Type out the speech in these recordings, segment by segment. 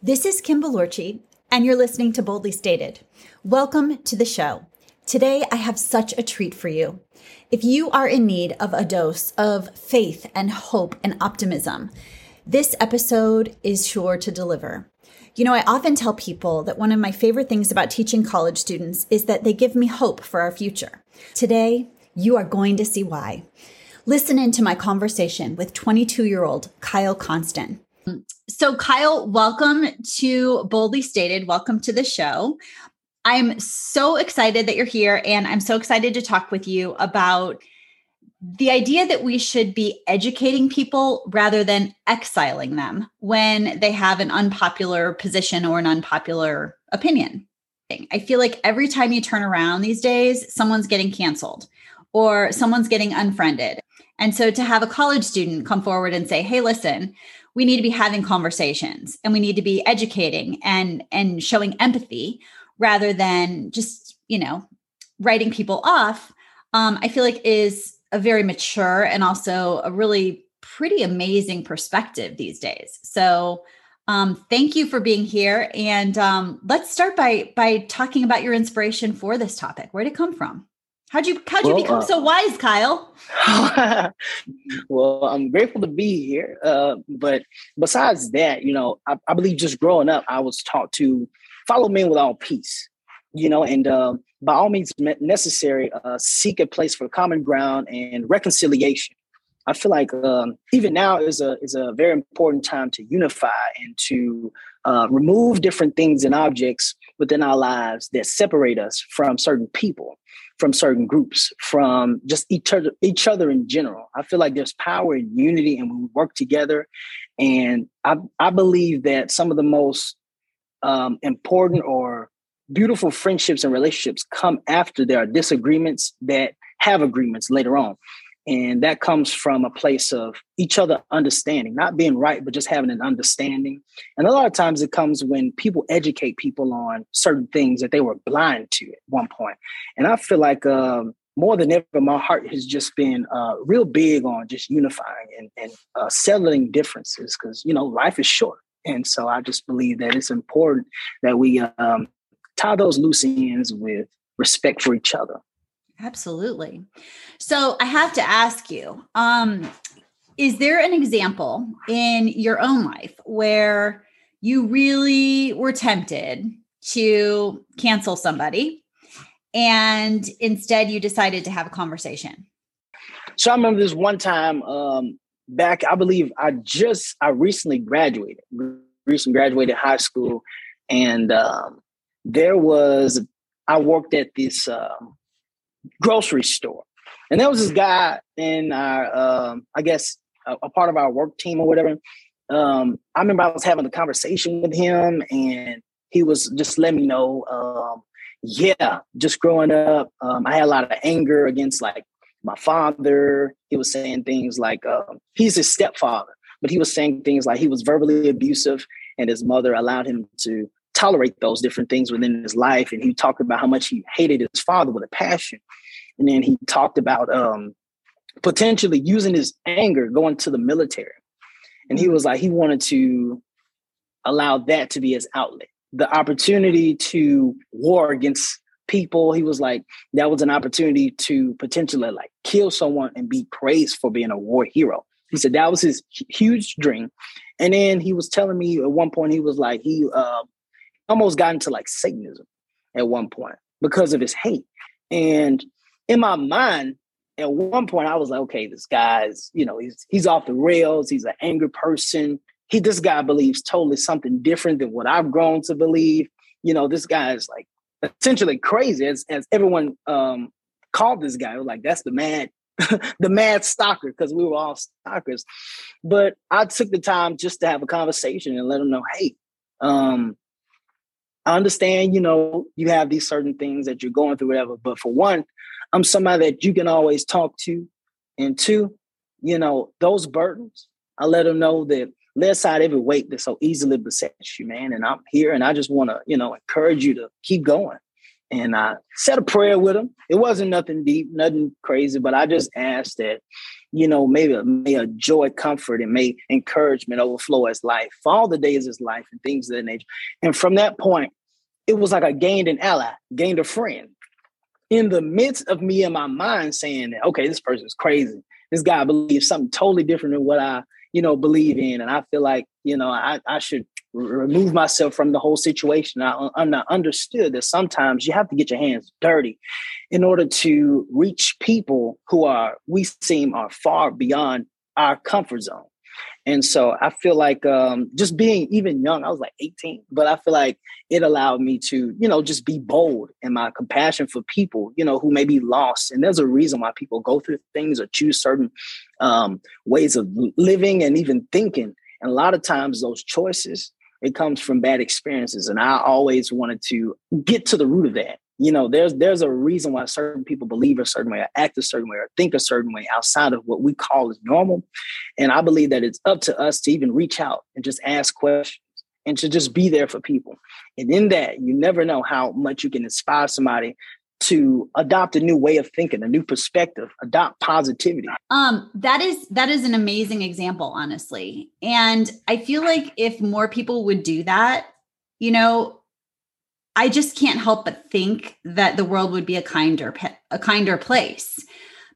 This is Kim Balorchi, and you're listening to Boldly Stated. Welcome to the show. Today, I have such a treat for you. If you are in need of a dose of faith and hope and optimism, this episode is sure to deliver. You know, I often tell people that one of my favorite things about teaching college students is that they give me hope for our future. Today, you are going to see why. Listen into my conversation with 22 year old Kyle Conston. So, Kyle, welcome to Boldly Stated. Welcome to the show. I'm so excited that you're here, and I'm so excited to talk with you about the idea that we should be educating people rather than exiling them when they have an unpopular position or an unpopular opinion. I feel like every time you turn around these days, someone's getting canceled or someone's getting unfriended. And so to have a college student come forward and say, "Hey, listen, we need to be having conversations and we need to be educating and and showing empathy rather than just, you know, writing people off." Um, I feel like is a very mature and also a really pretty amazing perspective these days. So, um, thank you for being here, and um, let's start by by talking about your inspiration for this topic. Where did it come from? How'd you how'd you well, become uh, so wise, Kyle? well, I'm grateful to be here. Uh, but besides that, you know, I, I, believe just growing up, I was taught to follow men with all peace you know, and uh, by all means necessary, uh, seek a place for common ground and reconciliation. I feel like um, even now is a is a very important time to unify and to uh, remove different things and objects within our lives that separate us from certain people, from certain groups, from just each other each other in general. I feel like there's power in unity and when we work together. And I I believe that some of the most um, important or beautiful friendships and relationships come after there are disagreements that have agreements later on. And that comes from a place of each other understanding, not being right, but just having an understanding. And a lot of times it comes when people educate people on certain things that they were blind to at one point. And I feel like um, more than ever, my heart has just been uh, real big on just unifying and, and uh, settling differences because, you know, life is short. And so I just believe that it's important that we um, tie those loose ends with respect for each other. Absolutely. So I have to ask you, um, is there an example in your own life where you really were tempted to cancel somebody and instead you decided to have a conversation? So I remember this one time um, back, I believe I just, I recently graduated, recently graduated high school. And um, there was I worked at this um, grocery store, and there was this guy in our um, I guess a, a, part of our work team or whatever. Um, I remember I was having a conversation with him, and he was just letting me know, um, yeah, just growing up, um, I had a lot of anger against like my father. He was saying things like um, he's his stepfather, but he was saying things like he was verbally abusive, and his mother allowed him to tolerate those different things within his life. And he talked about how much he hated his father with a passion. And then he talked about um, potentially using his anger going to the military. And he was like, he wanted to allow that to be his outlet. The opportunity to war against people, he was like, that was an opportunity to potentially like kill someone and be praised for being a war hero. He said that was his huge dream. And then he was telling me at one point, he was like, he uh, almost got into like Satanism at one point because of his hate. And in my mind, at one point, I was like, okay, this guy's, you know, he's he's off the rails. He's an angry person. He this guy believes totally something different than what I've grown to believe. You know, this guy is like essentially crazy, as as everyone um called this guy. like, that's the mad, the mad stocker, because we were all stockers. But I took the time just to have a conversation and let him know, hey, um, I understand, you know, you have these certain things that you're going through, whatever. But for one, I'm somebody that you can always talk to. And two, you know, those burdens, I let them know that lay aside every weight that so easily besets you, man. And I'm here and I just want to, you know, encourage you to keep going. and I said a prayer with him. It wasn't nothing deep, nothing crazy, but I just asked that, you know, maybe may a joy, comfort, and may encouragement overflow his life all the days his life and things of that nature. And from that point, it was like I gained an ally, gained a friend. In the midst of me in my mind saying, okay, this person's crazy. This guy believes something totally different than what I, you know, believe in. And I feel like, you know, I, I should remove myself from the whole situation. I, I understood that sometimes you have to get your hands dirty in order to reach people who are we seem are far beyond our comfort zone. And so I feel like um, just being even young, I was like 18, but I feel like it allowed me to, you know, just be bold in my compassion for people, you know, who may be lost. And there's a reason why people go through things or choose certain um, ways of living and even thinking. And a lot of times those choices it comes from bad experiences. And I always wanted to get to the root of that. You know, there's there's a reason why certain people believe a certain way, or act a certain way, or think a certain way outside of what we call as normal. And I believe that it's up to us to even reach out and just ask questions and to just be there for people. And in that, you never know how much you can inspire somebody to adopt a new way of thinking, a new perspective, adopt positivity. Um, that is that is an amazing example, honestly. And I feel like if more people would do that, you know, I just can't help but think that the world would be a kinder a kinder place.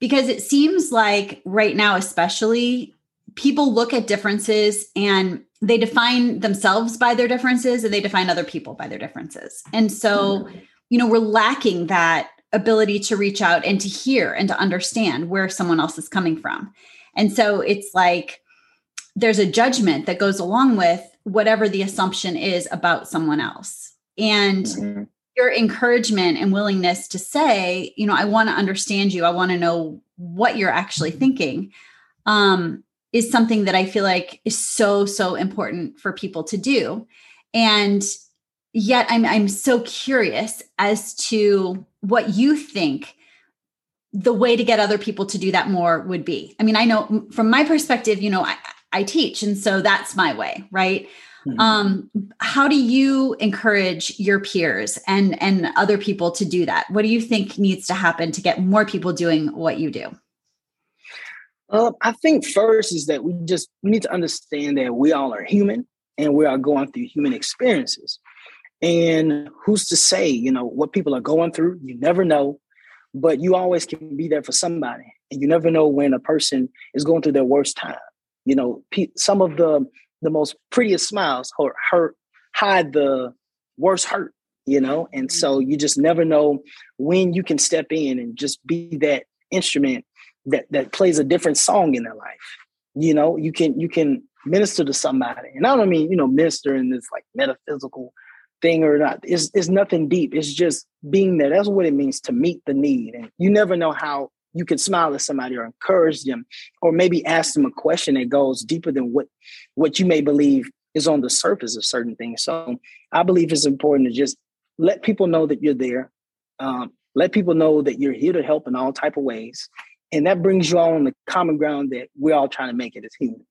Because it seems like right now, especially, people look at differences and they define themselves by their differences and they define other people by their differences. And so you know, we're lacking that ability to reach out and to hear and to understand where someone else is coming from. And so it's like there's a judgment that goes along with whatever the assumption is about someone else. And mm-hmm. your encouragement and willingness to say, you know, I want to understand you, I want to know what you're actually thinking. Um, is something that I feel like is so, so important for people to do. And yet I'm I'm so curious as to what you think the way to get other people to do that more would be. I mean, I know from my perspective, you know, I, I teach, and so that's my way, right? Mm-hmm. Um, how do you encourage your peers and and other people to do that? What do you think needs to happen to get more people doing what you do? Uh, I think first is that we just we need to understand that we all are human and we are going through human experiences. And who's to say, you know, what people are going through? You never know, but you always can be there for somebody. And you never know when a person is going through their worst time. You know, pe- some of the the most prettiest smiles hurt, hurt hide the worst hurt, you know? And mm-hmm. so you just never know when you can step in and just be that instrument that that plays a different song in their life. You know, you can you can minister to somebody. And I don't mean, you know, minister in this like metaphysical thing or not. It's, it's nothing deep. It's just being there. That's what it means to meet the need. And you never know how you can smile at somebody or encourage them or maybe ask them a question that goes deeper than what what you may believe is on the surface of certain things. So I believe it's important to just let people know that you're there. Um, let people know that you're here to help in all type of ways. And that brings you all on the common ground that we're all trying to make it as human.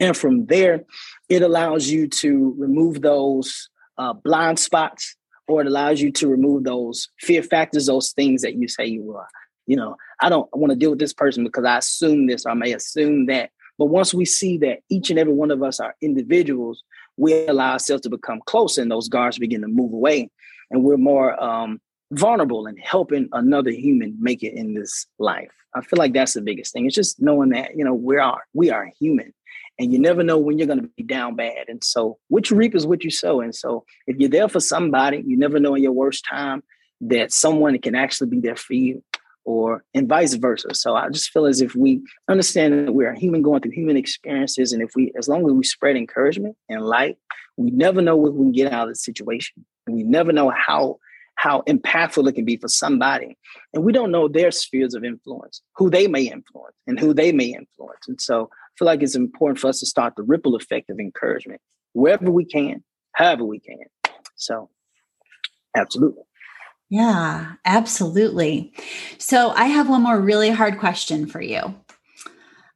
And from there, it allows you to remove those uh, blind spots, or it allows you to remove those fear factors, those things that you say you are. You know, I don't want to deal with this person because I assume this or I may assume that. But once we see that each and every one of us are individuals, we allow ourselves to become closer and those guards begin to move away. And we're more um, vulnerable in helping another human make it in this life. I feel like that's the biggest thing. It's just knowing that, you know, we are we are human and you never know when you're going to be down bad. And so, what you reap is what you sow. And so, if you're there for somebody, you never know in your worst time that someone can actually be there for you, or and vice versa. So, I just feel as if we understand that we're human going through human experiences, and if we, as long as we spread encouragement and light, we never know what we can get out of the situation, and we never know how how impactful it can be for somebody. And we don't know their spheres of influence, who they may influence and who they may influence. And so I feel like it's important for us to start the ripple effect of encouragement wherever we can, however we can. So, absolutely. Yeah, absolutely. So, I have one more really hard question for you.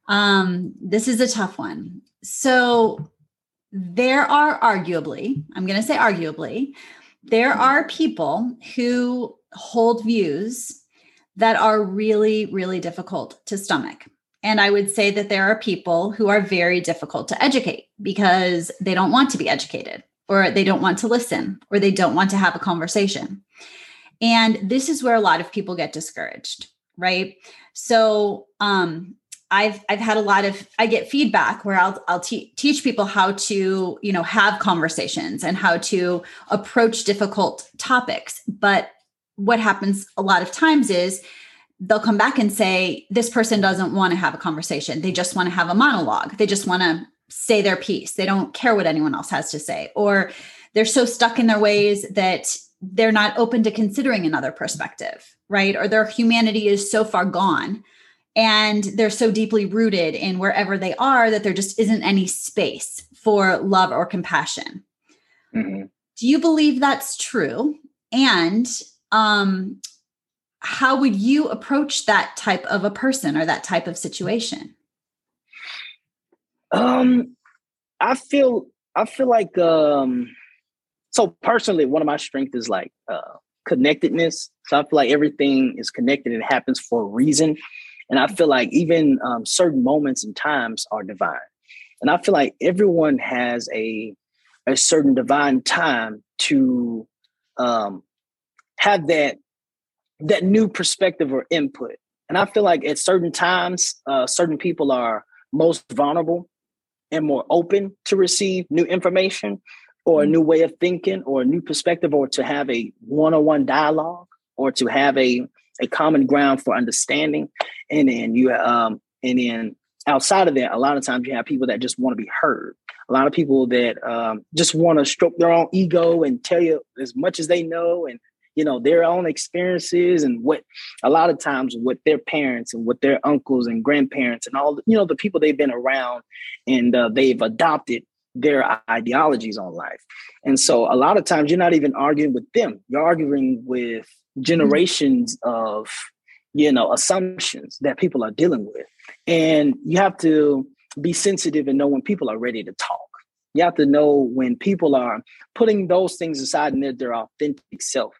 Um, this is a tough one. So, there are arguably, I'm going to say arguably, there are people who hold views that are really, really difficult to stomach. And I would say that there are people who are very difficult to educate because they don't want to be educated, or they don't want to listen, or they don't want to have a conversation. And this is where a lot of people get discouraged, right? So, um, I've I've had a lot of I get feedback where I'll I'll te- teach people how to you know have conversations and how to approach difficult topics. But what happens a lot of times is they'll come back and say this person doesn't want to have a conversation. They just want to have a monologue. They just want to say their piece. They don't care what anyone else has to say or they're so stuck in their ways that they're not open to considering another perspective, right? Or their humanity is so far gone and they're so deeply rooted in wherever they are that there just isn't any space for love or compassion. Mm-hmm. Do you believe that's true? And um, how would you approach that type of a person or that type of situation? Um, I feel I feel like um, so personally, one of my strengths is like uh, connectedness. So I feel like everything is connected and happens for a reason. And I feel like even um, certain moments and times are divine. And I feel like everyone has a a certain divine time to um, have that that new perspective or input. And I feel like at certain times, uh, certain people are most vulnerable and more open to receive new information or a mm-hmm. new way of thinking or a new perspective or to have a one-on-one dialogue or to have a, a common ground for understanding and then you um and then outside of that a lot of times you have people that just want to be heard a lot of people that um, just want to stroke their own ego and tell you as much as they know and you know their own experiences and what a lot of times what their parents and what their uncles and grandparents and all the, you know the people they've been around and uh, they've adopted their ideologies on life. And so a lot of times you're not even arguing with them. You're arguing with generations mm-hmm. of you know assumptions that people are dealing with. And you have to be sensitive and know when people are ready to talk. You have to know when people are putting those things aside and they're their authentic self.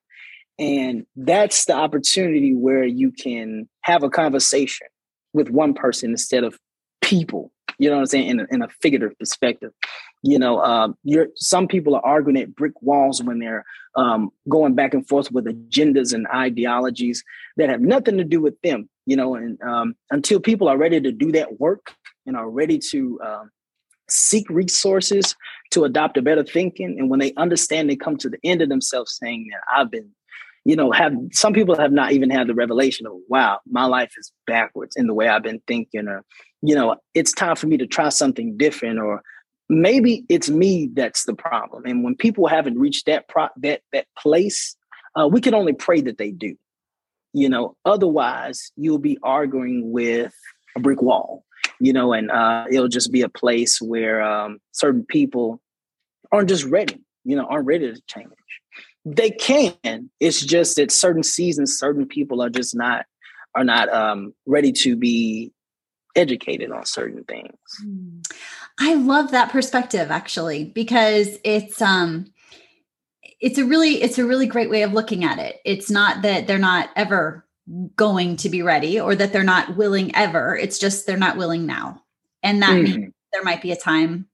And that's the opportunity where you can have a conversation with one person instead of people you know what i'm saying? In a, in a figurative perspective. You know um, you're some people are arguing at brick walls when they're um, going back and forth with agendas and ideologies that have nothing to do with them you know and um, until people are ready to do that work and are ready to um, seek resources to adopt a better thinking. And when they understand they come to the end of themselves saying that i've been you know have some people have not even had the revelation of wow my life is backwards in the way i've been thinking or you know it's time for me to try something different or maybe it's me that's the problem. And when people haven't reached that pro- that that place, uh, we can only pray that they do. You know, otherwise you'll be arguing with a brick wall. You know, and uh, it'll just be a place where um, certain people aren't just ready. You know, aren't ready to change. They can. It's just that certain seasons, certain people are just not are not um, ready to be educated on certain things. Hmm. I love that perspective actually because it's um it's a really it's a really great way of looking at it. It's not that they're not ever going to be ready or that they're not willing ever. It's just they're not willing now. And that mm. means there might be a time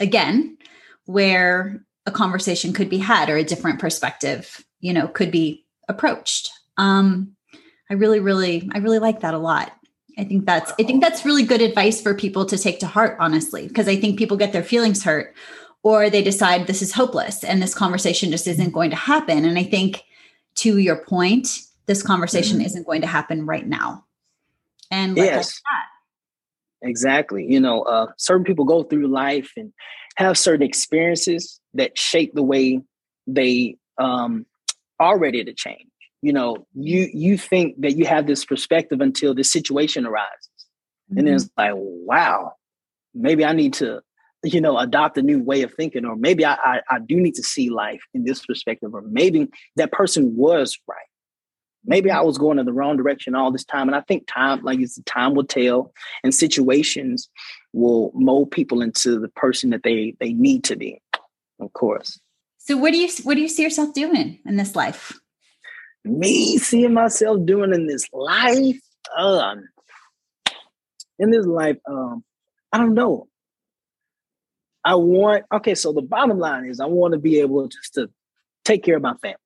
again where a conversation could be had or a different perspective, you know, could be approached. Um I really really I really like that a lot. I think that's I think that's really good advice for people to take to heart honestly because I think people get their feelings hurt or they decide this is hopeless and this conversation just isn't going to happen and I think to your point this conversation mm-hmm. isn't going to happen right now. And yes. Exactly. You know, uh, certain people go through life and have certain experiences that shape the way they um, are ready to change you know you you think that you have this perspective until this situation arises mm-hmm. and then it's like wow maybe i need to you know adopt a new way of thinking or maybe I, I, I do need to see life in this perspective or maybe that person was right maybe i was going in the wrong direction all this time and i think time like it's time will tell and situations will mold people into the person that they they need to be of course So what do you what do you see yourself doing in this life? Me seeing myself doing in this life, um, in this life, um, I don't know. I want okay, so the bottom line is I want to be able just to take care of my family.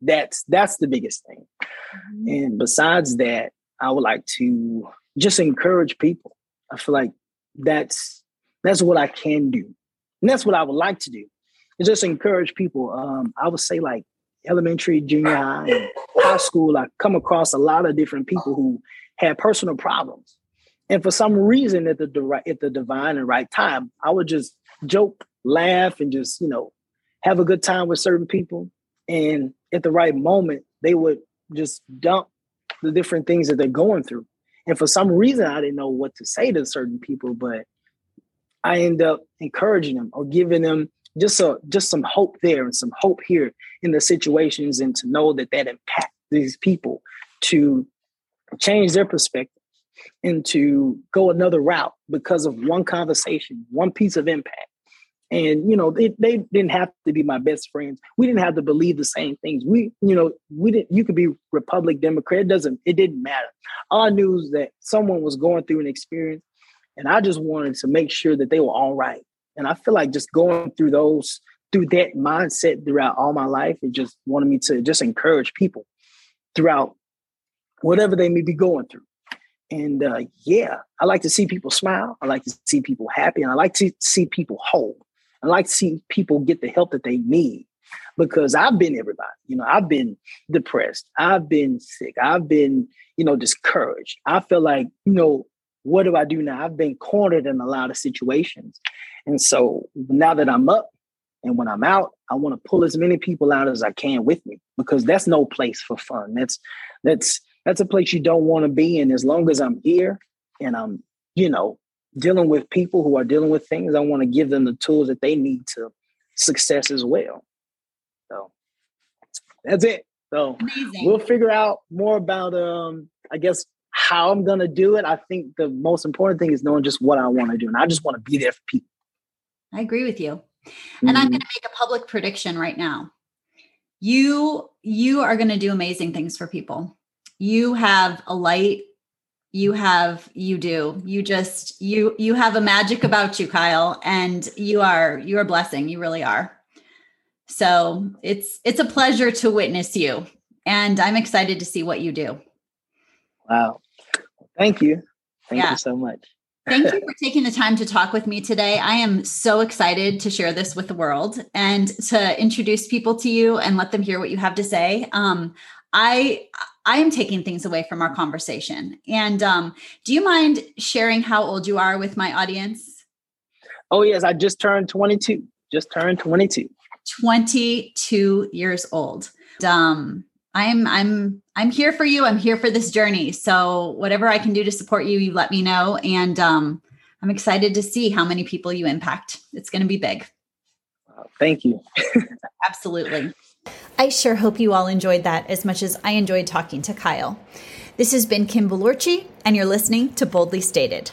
That's that's the biggest thing. Mm-hmm. And besides that, I would like to just encourage people. I feel like that's that's what I can do. And that's what I would like to do. Is just encourage people. Um, I would say like elementary, junior high, high school, I come across a lot of different people who had personal problems. And for some reason at the at the divine and right time, I would just joke, laugh, and just, you know, have a good time with certain people. And at the right moment, they would just dump the different things that they're going through. And for some reason, I didn't know what to say to certain people, but I end up encouraging them or giving them just a just some hope there and some hope here in the situations, and to know that that impact these people to change their perspective and to go another route because of one conversation, one piece of impact. And you know, they, they didn't have to be my best friends. We didn't have to believe the same things. We, you know, we didn't. You could be Republic, Democrat. It doesn't. It didn't matter. All I knew that someone was going through an experience, and I just wanted to make sure that they were all right. And I feel like just going through those, through that mindset throughout all my life, it just wanted me to just encourage people throughout whatever they may be going through. And uh, yeah, I like to see people smile. I like to see people happy, and I like to see people whole. I like to see people get the help that they need because I've been everybody. You know, I've been depressed. I've been sick. I've been, you know, discouraged. I feel like, you know, what do I do now? I've been cornered in a lot of situations. And so now that I'm up and when I'm out, I want to pull as many people out as I can with me because that's no place for fun. That's that's that's a place you don't want to be in as long as I'm here and I'm, you know, dealing with people who are dealing with things, I want to give them the tools that they need to success as well. So that's it. So Amazing. we'll figure out more about um, I guess how I'm gonna do it. I think the most important thing is knowing just what I want to do. And I just want to be there for people. I agree with you. And mm-hmm. I'm going to make a public prediction right now. You you are going to do amazing things for people. You have a light you have you do you just you you have a magic about you kyle and you are you are a blessing you really are so it's it's a pleasure to witness you and i'm excited to see what you do wow thank you thank yeah. you so much Thank you for taking the time to talk with me today. I am so excited to share this with the world and to introduce people to you and let them hear what you have to say. Um, I I am taking things away from our conversation. And um, do you mind sharing how old you are with my audience? Oh yes, I just turned 22. Just turned 22. 22 years old. Um, I'm I'm I'm here for you. I'm here for this journey. So whatever I can do to support you, you let me know. And um, I'm excited to see how many people you impact. It's going to be big. Thank you. Absolutely. I sure hope you all enjoyed that as much as I enjoyed talking to Kyle. This has been Kim Balorchi, and you're listening to Boldly Stated.